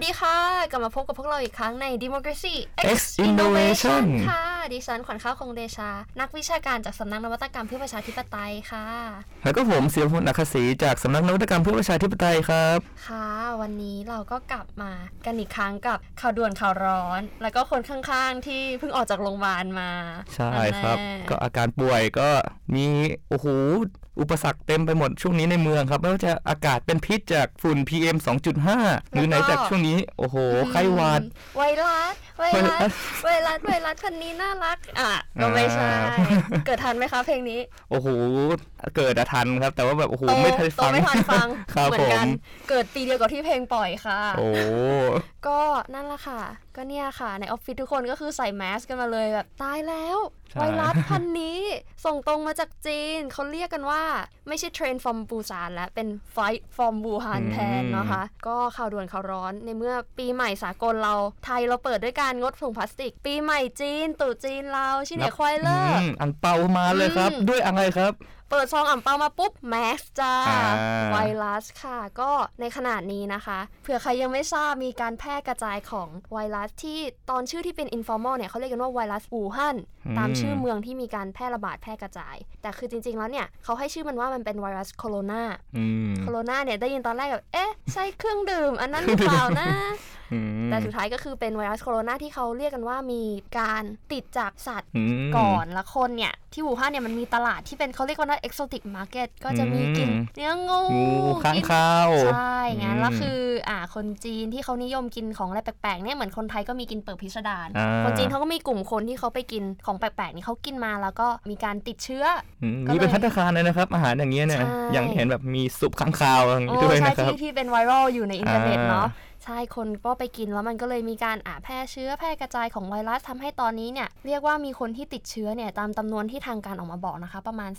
สดีค่ะ กลับมาพบกับพวกเราอีกครั้งใน Democracy X Innovation ค่ะ ดิฉันขวัญข้าวคงเดชา นักวิชาการจากสำนักนวัตกรรมเพื่อประชาธิปไตยค่ะ แล้วก็ผมเสียพลอัคศรีจากสำนักนวัตกรรมเพื่อประชาธิปไตยครับ ค่ะ วันนี้เราก็กลับมากันอีกครั้งกับข่าวด่วนข่าวร้อน แล้วก็คนข้างๆ ที่เพิ่งออกจากโรงพยาบาลมา ใช่ครับนั่นแหละก็อาการป่วยก็มีโอ้โห อุปสรรคเต็มไปหมดช่วงนี้ในเมืองครับไม่ว่าจะอากาศเป็นพิษจากฝุ่น PM 2.5 หรือไหนจากช่วงนี้ โอ้โหไข้หวัดไวรัสไวรัสไวรัสไวรัสคนนี้น่ารัก อะก็ไม่ใช่อ่าเกิดทันไหมคะเพลงนี้ โอ้โห เกิดอะทันครับ แต่ว่าแบบโอ้โหโตไม่ทันโตฟังไม่ทันฟังครับเหมือผนกัมเกิดปีเดียวกับที่เพลงปล่อยค่ะ โอ้ก็นั่นแหละค่ะ ก็เนี่ยค่ะ ในออฟฟิศทุกคนก็คือใส่แมสกันมาเลยแบบตายแล้วใช่ไวรัสพันธุ์นี้ ส่งตรงมาจากจีน เขาเรียกกันว่าไม่ใช่ Train from Busan แล้ว เป็น Flight from Wuhan แทนนะคะ ก็ข่าวด่วนข่าวร้อนในเมื่อปีใหม่สากลเราไทยเราเปิดด้วยการงดถุงพลาสติก ปีใหม่จีนตรุษจีนเรา新年快乐 มอังเปามาเลยครับอืมด้วยอะไรครับ เปิดซองอ่ำเปามาปุ๊บแมสจ้าอ่าไวรัสค่ะ ก็ในขนาดนี้นะคะเผื่อใครยังไม่ทราบมีการแพร่กระจายของไวรัสที่ตอนชื่อที่เป็น informal เนี่ยเขาเรียกกันว่าไวรัสอู่ฮั่นตามชื่อเมืองที่มีการแพร่ระบาดแพร่กระจาย แต่คือจริง ๆ แล้วเนี่ยเขาให้ชื่อมันว่ามันเป็นไวรัสโคโรนาอืมโคโรนาเนี่ยได้ยินตอนแรกแบบเอ๊ะ ใช่เครื่องดื่ม อันนั้นหรือเปล่านะอืม แต่สุดท้ายก็คือเป็นไวรัสโคโรนาที่เขาเรียกกันว่ามีการติดจากสัตว์อืมก่อนแล้วคนเนี่ย ที่วู่ฮั่นเนี่ยมันมีตลาดที่เป็นเขาเรียกว่า exotic market ก็จะมีกินอืมเนื้องูงูค้างกินคาวใช่งั้นอืมแล้วคืออ่าคนจีนที่เขานิยมกินของอะไรแปลกๆเนี่ยเหมือนคนไทยก็มีกินเปิดพิสดารอ่าคนจีนเขาก็มีกลุ่มคนที่เขาไปกินของแปลกๆนี่เขากินมาแล้วก็มีการติดเชื้ออืมก็เลยมีเป็นภัตตาคารเลยนะครับ อาหารอย่างเงี้ยเนี่ยใช่อย่างเห็นแบบมีซุปค้างคาวอย่างโอ้นี้ด้วยใช่นะครับที่ที่เป็นไวรัลอยู่ในอินเทอร์เน็ตอ่าเนาะ ใช่คนก็ไปกินแล้วมันก็เลยมีการอ่าแพร่เชื้อแพร่กระจายของไวรัสทำให้ตอนนี้เนี่ยเรียกว่ามีคนที่ติดเชื้อเนี่ยตามจำนวนที่ทางการออกมาบอกนะคะ ประมาณ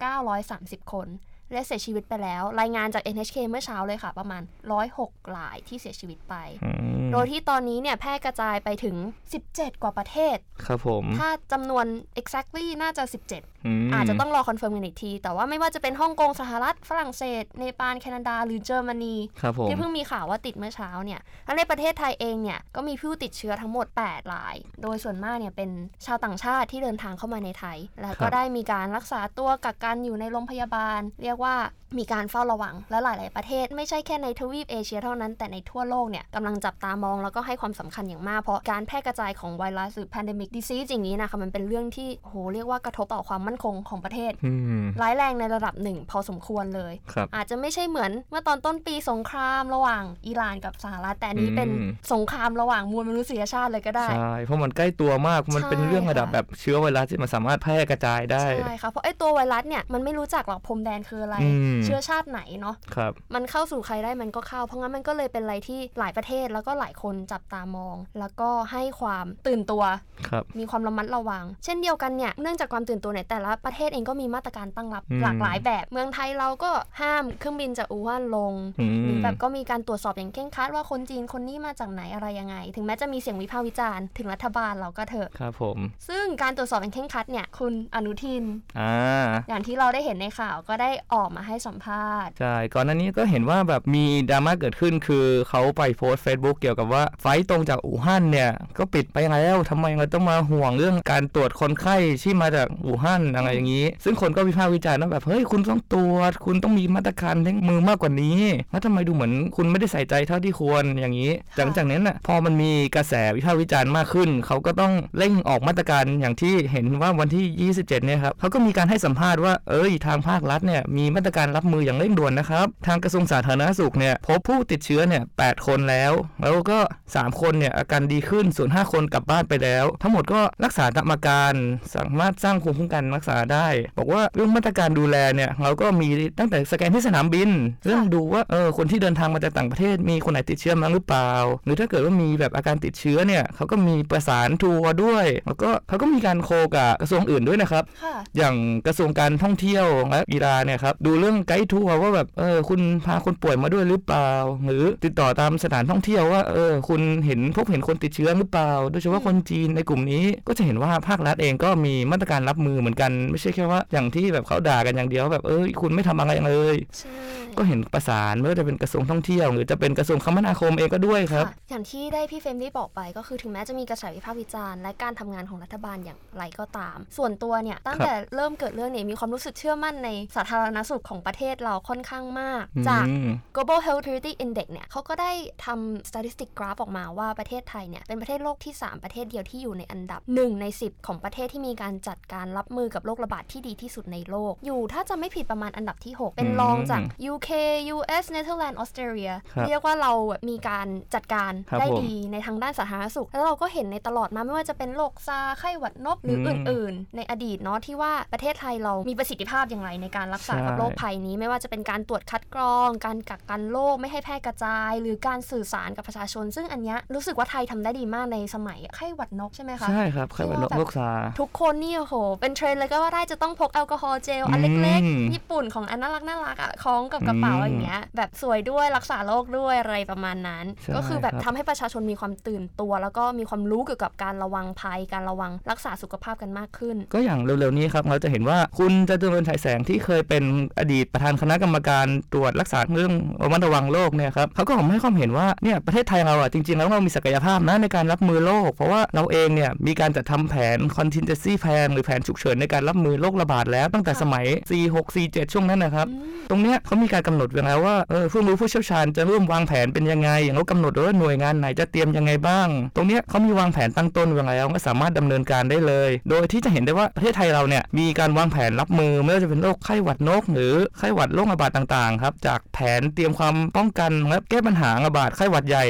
2,930 คนและเสียชีวิตไปแล้ว รายงานจาก NHK เมื่อเช้าเลยค่ะ ประมาณ 106รายที่เสียชีวิตไปอืมโดยที่ตอนนี้เนี่ยแพร่กระจายไปถึง 17 กว่าประเทศ ครับผม ถ้าจำนวน exactly น่าจะ 17ม อาจจะต้องรอ confirm กันอีกที แต่ว่าไม่ว่าจะเป็นฮ่องกงสหรัฐ ฝรั่งเศส เนปาลแคนาดา หรือเยอรมนีครับผมที่เพิ่งมีข่าวว่าติดเมื่อเช้าเนี่ยแล้วในประเทศไทยเองเนี่ยก็มีผู้ติดเชื้อทั้งหมด 8 ราย โดยส่วนมากเนี่ยเป็นชาวต่างชาติที่เดินทางเข้ามาในไทย แล้วก็ได้มีการรักษาตัวกักกันอยู่ในโรงพยาบาล เรียกว่ามีการเฝ้าระวังและหลาย ๆ ประเทศ ไม่ใช่แค่ในทวีปเอเชียเท่านั้นแต่ในทั่วโลกเนี่ยกำลังจับตามองแล้วก็ให้ความสำคัญอย่างมากเพราะการแพร่กระจายของไวรัสหรือ pandemic disease อย่างนี้นะคะมันเป็นเรื่องที่โหเรียกว่ากระทบต่อความมั่นคงของประเทศอืมร้ายแรงในระดับหนึ่งพอสมควรเลยครับอาจจะไม่ใช่เหมือนเมื่อตอนต้นปีสงครามระหว่างอิหร่านกับสหรัฐแต่อันนี้เป็นอืมสงครามระหว่างมวลมนุษยชาติเลยก็ได้ ใช่ เพราะมันใกล้ตัวมากมันเป็นใช่เรื่องระดับค่ะแบบเชื้อไวรัสที่มันสามารถแพร่กระจายได้ ใช่ค่ะ เพราะไอ้ตัวไวรัสเนี่ยมันไม่รู้จักหรอกพรมแดนคืออะไรอืมเชื้อชาติไหนเนาะครับมันเข้าสู่ใครได้มันก็เข้า เพราะงั้นมันก็เลยเป็นอะไรที่หลายประเทศแล้วก็หลายคนจับตามอง แล้วก็ให้ความตื่นตัวครับมีความระมัดระวัง เช่นเดียวกันเนี่ยเนื่องจากความตื่นตัวเนี่ยแต่ละประเทศเองก็มีมาตรการตั้งรับอืมหลากหลายแบบ เมืองไทยเราก็ห้ามเครื่องบินจากอู่ฮั่นลงอืมหรือแบบก็มีการตรวจสอบอย่างเคร่งครัดว่าคนจีนคนนี้มาจากไหนอะไรยังไง ถึงแม้จะมีเสียงวิพากษ์วิจารณ์ถึงรัฐบาลเราก็เถอะครับผม ซึ่งการตรวจสอบอย่างเคร่งครัดเนี่ยคุณอนุทินอ่าอย่างที่เราได้เห็นในข่าวก็ได้ออกมาให้สัมภาษณ์ใช่ก่อนหน้านี้ก็เห็นว่าแบบมีดราม่าเกิดขึ้นคือเขาไปโพสต์ Facebook เกี่ยวกับว่าไฟล์ตรงจากอู่ฮั่นเนี่ยก็ปิดไปแล้วทำไมเราต้องมาห่วงเรื่องการตรวจคนไข้ที่มาจากอู่ฮั่นอะไรอย่างนี้ ซึ่งคนก็วิพากษ์วิจารณ์ว่าแบบเฮ้ยคุณต้องตรวจคุณต้องมีมาตรการเร่งมือมากกว่านี้แล้วทำไมดูเหมือนคุณไม่ได้ใส่ใจเท่าที่ควรอย่างนี้หลังจากนั้นน่ะพอมันมีกระแสวิพากษ์วิจารณ์มากขึ้น เขาก็ต้องเร่งออกมาตรการอย่างที่เห็นว่าวันที่ 27 เนี่ยครับเขาก็มีการให้สัมภาษณ์ว่าเอ้ยทางภาครัฐเนี่ยมีมาตรการรับมืออย่างเร่งด่วนนะครับ ทางกระทรวงสาธารณสุขเนี่ยพบผู้ติดเชื้อเนี่ย8คนแล้ว แล้วก็ 3 คนเนี่ยอาการดีขึ้นส่วน5คนกลับบ้านไปแล้ว ทั้งหมดก็รักษาตามอาการสามารถสร้างภูมิคุ้มกันรักษาได้ บอกว่าเรื่องมาตรการดูแลเนี่ยเราก็มีตั้งแต่สแกนที่สนามบิน เรื่องดูว่าเออคนที่เดินทางมาจากต่างประเทศมีคนไหนติดเชื้อมั้งหรือเปล่า หรือถ้าเกิดว่ามีแบบอาการติดเชื้อเนี่ยเขาก็มีประสานทัวร์ด้วย แล้วก็เขาก็มีการโคกับกระทรวงอื่นด้วยนะครับค่ะอย่างกระทรวงการท่องเที่ยวและกีฬาเนี่ยครับดูเรื่องไกด์ทัวร์ว่าแบบเออคุณพาคนป่วยมาด้วยหรือเปล่า หรือติดต่อตามสถานท่องเที่ยวว่าเออคุณเห็นพบเห็นคนติดเชื้อหรือเปล่า โดยเฉพาะคนจีนในกลุ่มนี้ก็จะเห็นว่าภาครัฐเองก็มีมาตรการรับมือเหมือนกันไม่ใช่แค่ว่าอย่างที่แบบเขาด่ากันอย่างเดียวแบบเอ้ยคุณไม่ทำอะไรเลยใช่ก็เห็นประสานไม่ว่าจะเป็นกระทรวงท่องเที่ยว หรือจะเป็นกระทรวงคมนาคมเองก็ด้วยครับค่ะอย่างที่ได้พี่เฟรมได้บอกไปก็คือถึงแม้จะมีกระแสวิพากษ์วิจารณ์และการทำงานของรัฐบาลอย่างไรก็ตาม ส่วนตัวเนี่ยตั้งแต่เริ่มเกิดเรื่องเนี่ยมีความรู้สึกเชื่อมั่นในสาธารณสุขของประเทศเราค่อนข้างมาก จากอืม Global Health Security Index เนี่ยเขาก็ได้ทำ statistic graph ออกมาว่าประเทศไทยเนี่ยเป็นประเทศโลกที่ 3 ประเทศเดียวที่อยู่ในอันดับ 1 ใน 10 ของประเทศที่มีการจัดการรับมือกับโรคระบาดที่ดีที่สุดในโลก อยู่ถ้าจะไม่ผิดประมาณอันดับที่ 6 เป็นรองจาก UK US Netherlands Australia ครับเรียกว่าเราแบบมีการจัดการครับได้ผมดีในทางด้านสาธารณสุข แล้วเราก็เห็นในตลอดมาไม่ว่าจะเป็นโรคซาร์ไข้หวัดนกหรืออืมอื่น ๆ ในอดีตเนาะที่ว่าประเทศไทยเรามีประสิทธิภาพอย่างไรในการรักษาใช่กับโรคภัยนี้ ไม่ว่าจะเป็นการตรวจคัดกรอง การกักกันโรคไม่ให้แพร่กระจาย หรือการสื่อสารกับประชาชน ซึ่งอันเนี้ยรู้สึกว่าไทยทำได้ดีมากในสมัยไข้หวัดนกใช่ไหมคะใช่ครับใครเป็นโรคโรคซาทุกคนนี่โอ้โหเป็นเทรนด์เลยก็ว่าได้จะต้องพกแอลกอฮอล์เจลอันเล็กอืมๆญี่ปุ่นของอันน่ารักน่ารักอะคล้องกับกระเป๋าอืมอย่างเงี้ยแบบสวยด้วยรักษาโรคด้วยอะไรประมาณนั้นใช่ก็คือแบบครับทำให้ประชาชนมีความตื่นตัว แล้วก็มีความรู้เกี่ยวกับการระวังภัยการระวังรักษาสุขภาพกันมากขึ้น ก็อย่างเร็วๆนี้ครับเราจะเห็นว่าคุณจตุรนต์ฉายแสงที่เคยเป็นอดีตประธานคณะกรรมการตรวจรักษาเรื่องระมัดระวังโรคเนี่ยครับเขาก็ออกมาให้ความเห็นว่าเนี่ยประเทศไทยเราอะจริงๆแล้วเรามีศักยภาพนะในการรับมือโรคเพราะว่าเราเองเนี่ยมีการจัดทำแผน contingency plan หรือแผนฉุกเฉินในการรับมือโรคระบาดแล้วตั้งแต่ค่ะสมัย46 47ช่วงนั้นนะครับอืมตรงเนี้ยเขามีการกำหนดไว้แล้วว่าเออผู้รู้ผู้เชี่ยวชาญจะร่วมวางแผนเป็นยังไง อย่างเขากำหนดไว้ว่าหน่วยงานไหนจะเตรียมยังไงบ้าง ตรงเนี้ยเขามีวางแผนตั้งต้นไว้แล้วก็สามารถดำเนินการได้เลย โดยที่จะเห็นได้ว่าประเทศไทยเราเนี่ยมีการวางแผนรับมือไม่ว่าจะเป็นโรคไข้หวัดนก หรือไข้หวัดโรคระบาดต่างๆครับจากแผนเตรียมความป้องกันและแก้ปัญหาระบาดไข้หวัดใหญ่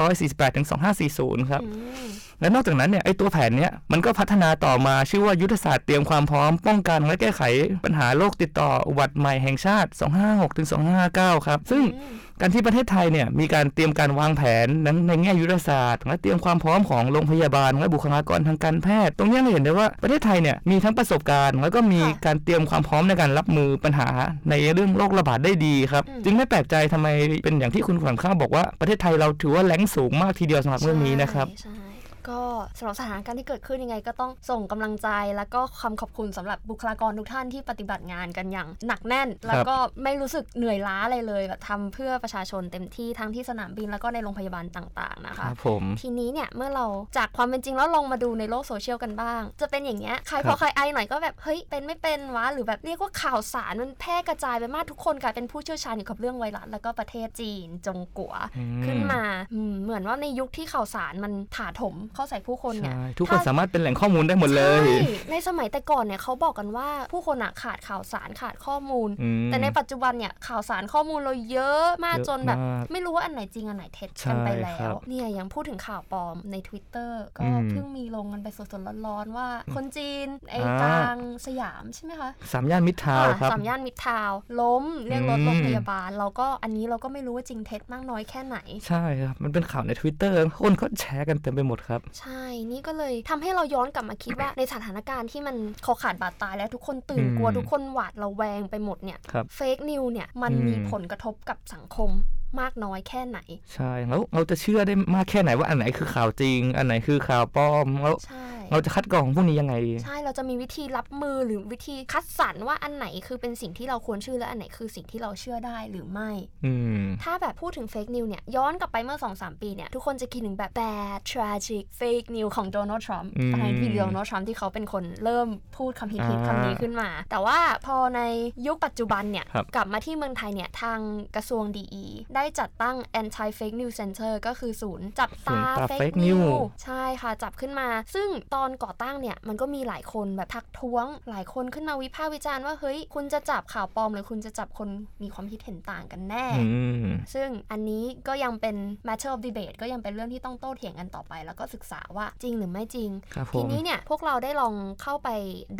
2548ถึง2540 ครับอืม และนอกจากนั้นเนี่ยไอตัวแผนเนี้ยมันก็พัฒนาต่อมาชื่อว่ายุทธศาสตร์เตรียมความพร้อมป้องกันและแก้ไขปัญหาโรคติดต่ออุบัติใหม่แห่งชาติ 256ถึง259ครับ ซึ่งอืมการที่ประเทศไทยเนี่ยมีการเตรียมการวางแผนนั้นในแง่ยุทธศาสตร์ และเตรียมความพร้อมของโรงพยาบาลและบุคลากรทางการแพทย์ ตรงเนี้ยเราเห็นได้ว่าประเทศไทยเนี่ยมีทั้งประสบการณ์ แล้วก็มีการเตรียมความพร้อมในการรับมือปัญหาในเรื่องโรคระบาดได้ดีครับจึงไม่แปลกใจทำไมเป็นอย่างที่คุณขวัญข้าวบอกว่าประเทศไทยเราถือว่าแรงสูงมากทีเดียวสำหรับเรื่องนี้นะครับใช่ใช่ ก็สำหรับสถานการณ์ที่เกิดขึ้นยังไง ก็ต้องส่งกำลังใจ แล้วก็คำขอบคุณสำหรับบุคลากรทุกท่านที่ปฏิบัติงานกันอย่างหนักแน่น แล้วก็ไม่รู้สึกเหนื่อยล้าอะไรเลยแบบทำเพื่อประชาชนเต็มที่ทั้งที่สนามบินแล้วก็ในโรงพยาบาลต่างๆนะคคะรับผมทีนี้เนี่ยเมื่อเราจากความเป็นจริงแล้วลองมาดูในโลกโซเชียลกันบ้าง จะเป็นอย่างเงี้ยใครครับพอใครไอหน่อยก็แบบเฮ้ยเป็นไม่เป็นวะหรือแบบเรียกว่าข่าวสารมันแพร่กระจายไปมากทุกคนกลายเป็นผู้เชี่ยวชาญเกี่ยวกับเรื่องไวรัสแล้วก็ประเทศจีนจงกัวอืขึ้นมาอืมเหมือนว่าในยุคที่ข่าวสารมันถาถมเข้าใส่ผู้คนเนี่ยใช่ทุกคนสามารถเป็นแหล่งข้อมูลได้หมดเลยใช่ในสมัยแต่ก่อนเนี่ยเขาบอกกันว่าผู้คนอะขาดข่าวสารขาดข้อมูลอืมแต่ในปัจจุบันเนี่ยข่าวสารข้อมูลเราเยอะมากเยอะจนแบบมากไม่รู้ว่าอันไหนจริงอันไหนเท็จใช่กันไปแล้ครัวบเนี่ยยังพูดถึงข่าวปลอมใน Twitter ก็อืมเพิ่งมีลงกันไปสดๆร้อนๆว่า คนจีนไอ้อ่ากลางสยามใช่ไหมคะสามย่านมิตรทาวน์อ่าครับสามย่านมิตรทาวน์ล้มเรียกรถอืมโรงพยาบาลเราก็อันนี้เราก็ไม่รู้ว่าจริงเท็จมากน้อยแค่ไหน ใช่ครับ มันเป็นข่าวใน Twitter คนเขาแชร์กันเต็มไปหมดครับใช่นี่ก็เลยทำให้เราย้อนกลับมาคิดว่าในสถานการณ์ที่มันคอขาดบาดตายแล้วทุกคนตื่นกลัวอืมทุกคนหวาดระแวงไปหมดเนี่ยครับเฟกนิวเนี่ยมันอืมมีผลกระทบกับสังคมมากน้อยแค่ไหน ใช่แล้วเราจะเชื่อได้มากแค่ไหนว่าอันไหนคือข่าวจริง อันไหนคือข่าวปลอมแล้วใช่เราจะคัดกรองพวกนี้ยังไง ใช่เราจะมีวิธีรับมือหรือวิธีคัดสรรว่าอันไหนคือเป็นสิ่งที่เราควรเชื่อและอันไหนคือสิ่งที่เราเชื่อได้หรือไม่อืมถ้าแบบพูดถึงเฟกนิวเนี่ยย้อนกลับไปเมื่อ 2-3 ปีเนี่ยทุกคนจะคิดถึงแบบ bad tragic fake news ของโดนัลด์ทรัมป์อืมประธานาธิบดีโดนัลด์ทรัมป์ที่เขาเป็นคนเริ่มพูดคำฮิตอ่าๆคำนี้ขึ้นมา แต่ว่าพอในยุคปัจจุบันเนี่ยครับกลับมาที่เมืองไทยเนี่ยทางกระทรวงดีได้จัดตั้ง anti fake news center ก็คือศูนย์จับตาศูนย์ปราบ fake fake news news ใช่ค่ะจับขึ้นมา ซึ่งตอนก่อตั้งเนี่ย มันก็มีหลายคนแบบทักท้วง หลายคนขึ้นมาวิพากษ์วิจารณ์ว่า เฮ้ย คุณจะจับข่าวปลอม หรือคุณจะจับคนมีความคิดเห็นต่างกันแน่อืมซึ่งอันนี้ก็ยังเป็น matter of debate ก็ยังเป็นเรื่องที่ต้องโต้เถียงกันต่อไป แล้วก็ศึกษาว่าจริงหรือไม่จริงครับผทีมนี้เนี่ยพวกเราได้ลองเข้าไป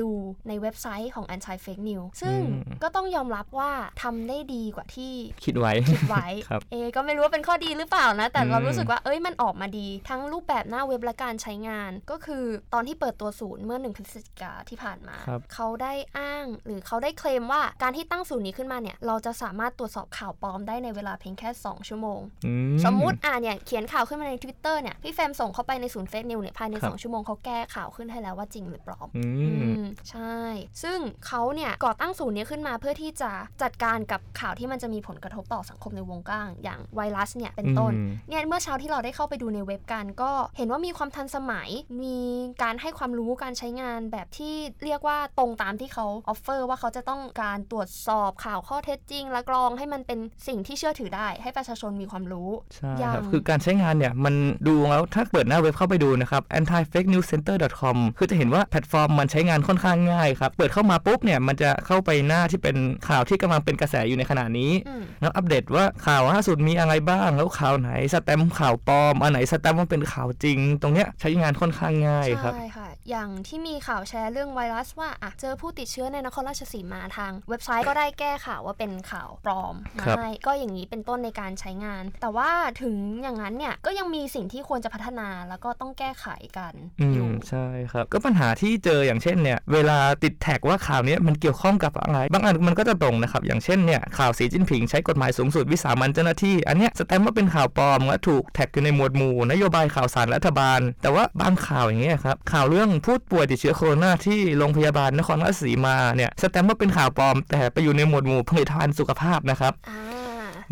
ดูในเว็บไซต์ของ anti fake news ซึ่งอืมก็ต้องยอมรับว่าทำได้ดีกว่าที่คิดไว้คิดไว้ครับเอก็ไม่รู้ว่าเป็นข้อดีหรือเปล่านะ แต่เราอืมรู้สึกว่าเอ้ยมันออกมาดี ทั้งรูปแบบหน้าเว็บและการใช้งาน ก็คือตอนที่เปิดตัวศูนย์เมื่อหนึ่งพฤศจิกาที่ผ่านมาครับเขาได้อ้างหรือเขาได้เคลมว่าการที่ตั้งศูนย์นี้ขึ้นมาเนี่ยเราจะสามารถตรวจสอบข่าวปลอมได้ในเวลาเพียงแค่ 2 ชั่วโมงอืสมมุติอ่าเนี่ยเขียนข่าวขึ้นมาใน Twitter เนี่ยพี่แฟมส่งเข้าไปในศูนย์เฟซนิวเนี่ยภายในครับ2ชั่วโมงเขาแก้ข่าวขึ้นให้แล้วว่าจริงหรือปลอมอือืมมใช่ ซึ่งเขาเนี่ยก่อตั้งศูนย์นี้ขึ้นมาเพื่อที่จะจัดการกับข่าวที่มันจะมีผลกระทบต่อสังคมในวงกว้างอย่างไวรัสเนี่ยเป็นต้นอืมเนี่ยเมื่อเช้าที่เราได้เข้าไปดูในเว็บกัน ก็เห็นว่ามีความทันสมัย มีการให้ความรู้การใช้งานแบบที่เรียกว่าตรงตามที่เขา offer ว่าเขาจะต้องการตรวจสอบข่าวข้อเท็จจริง และกรองให้มันเป็นสิ่งที่เชื่อถือได้ ให้ประชาชนมีความรู้ใช่อย่างครับคือการใช้งานเนี่ยมันดูแล้วถ้าเปิดหน้าเว็บเข้าไปดูนะครับ anti fake news center com คือจะเห็นว่าแพลตฟอร์มมันใช้งานค่อนข้างง่ายครับ เปิดเข้ามาปุ๊บเนี่ยมันจะเข้าไปหน้าที่เป็นข่าวที่กำลังเป็นกระแสอยู่ในขณะนี้อืมแล้วอัปเดตว่าข่าวล่าสุดมีอะไรบ้างแล้วข่าวไหนสแตมข่าวปลอมอันไหนสแตมป์ว่าเป็นข่าวจริง ตรงเนี้ยใช้งานค่อนข้างง่ายครับใช่ค่ะ อย่างที่มีข่าวแชร์เรื่องไวรัสว่าอะเจอผู้ติดเชื้อในนครราชสีมาทาง เว็บไซต์ก็ได้แก้ข่าวว่าเป็นข่าวปลอมมาครับให้ก็อย่างนี้เป็นต้นในการใช้งาน แต่ว่าถึงอย่างนั้นเนี่ยก็ยังมีสิ่งที่ควรจะพัฒนาแล้วก็ต้องแก้ไขกันอือยู่มใช่ครับ ก็ปัญหาที่เจออย่างเช่นเนี่ยเวลาติดแท็กว่าข่าวเนี้ยมันเกี่ยวข้องกับอะไร บางอันมันก็จะตรงนะครับ อย่างเช่นเนี่ยข่าวสีจิ้นผิงใช้กฎหมายสูงสุดวิสามันเจ้าหน้าที่ อันเนี้ยสแตมป์ว่าเป็นข่าวปลอมและถูกแท็กอยู่ในหมวดหมู่นโยบายข่าวสารรัฐบาล แต่ว่าบางข่าวอย่างเงี้ยครับข่าวเรื่องผู้ป่วยติดเชื้อโควิดที่โรงพยาบาลนครราชสีมาเนี่ยสแตมป์ว่าเป็นข่าวปลอม แต่ไปอยู่ในหมวดหมู่ผลิตภัณฑ์สุขภาพนะครับ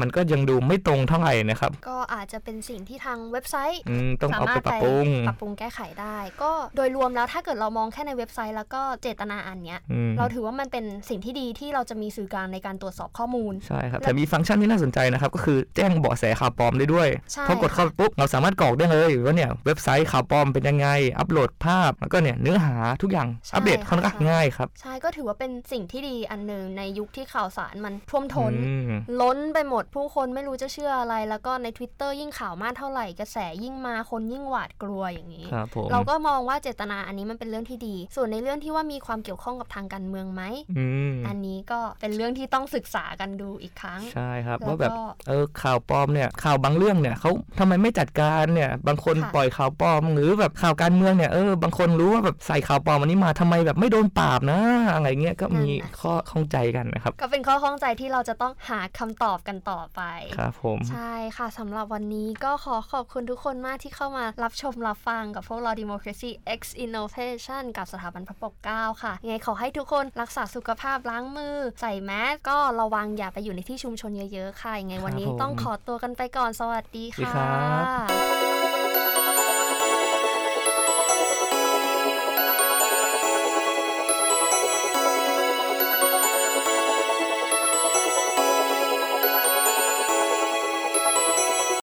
มันก็ยังดูไม่ตรงเท่าไหร่นะครับ ก็อาจจะเป็นสิ่งที่ทางเว็บไซต์อืมต้องสาเอามาไปรถปรับปรุงปรับปรุงแก้ไขได้ ก็โดยรวมแล้วถ้าเกิดเรามองแค่ในเว็บไซต์แล้วก็เจตนาอันเนี้ยอืมเราถือว่ามันเป็นสิ่งที่ดีที่เราจะมีสื่อกลางในการตรวจสอบข้อมูลใช่ครับแล้วแต่มีฟังก์ชันที่น่าสนใจนะครับ ก็คือแจ้งเบาะแสข่าวปลอมได้ด้วยใช่พอกดเข้าไปปุ๊บเราสามารถกรอกได้เลยว่าเนี่ยเว็บไซต์ข่าวปลอมเป็นยังไง อัปโหลดภาพแล้วก็เนี่ยเนื้อหาทุกอย่างใช่อัปเดตค่ะค่อนข้างใช่ง่ายครับใช่ก็ถือว่าเป็นสิ่งที่ดีอันหนึ่งในยุคที่ข่าวสารมันท่วมท้นอืมล้นไปหมดผู้คนไม่รู้จะเชื่ออะไร แล้วก็ใน Twitter ยิ่งข่าวมากเท่าไหร่กระแสยิ่งมาคนยิ่งหวาดกลัวอย่างนี้ครับผมเราก็มองว่าเจตนาอันนี้มันเป็นเรื่องที่ดี ส่วนในเรื่องที่ว่ามีความเกี่ยวข้องกับทางการเมืองไหมอืมอันนี้ก็เป็นเรื่องที่ต้องศึกษากันดูอีกครั้งใช่ครับแล้วก็ว่าแบบเออข่าวปลอมเนี่ยข่าวบางเรื่องเนี่ยเขาทำไมไม่จัดการเนี่ย บางคนค่ะปล่อยข่าวปลอม หรือแบบข่าวการเมืองเนี่ยเออบางคนรู้ว่าแบบใส่ข่าวปลอมอันนี้มาทำไมแบบไม่โดนปราบนะอะไรเงี้ยก็มีข้อข้องใจกันนะครับก็เป็นข้อข้องใจที่เราจะต้องหาคำตอบกันต่อไป ครับผม ใช่ค่ะสำหรับวันนี้ก็ขอขอบคุณทุกคนมากที่เข้ามารับชมรับฟังกับพวกเรา Democracy X Innovation กับสถาบันพระปกเกล้าค่ะ ยังไงขอให้ทุกคนรักษาสุขภาพล้างมือ ใส่แมสก็ระวังอย่าไปอยู่ในที่ชุมชนเยอะๆค่ะ ยังไงวันนี้ครับผมต้องขอตัวกันไปก่อน สวัสดีสวัสดีค่ะครับ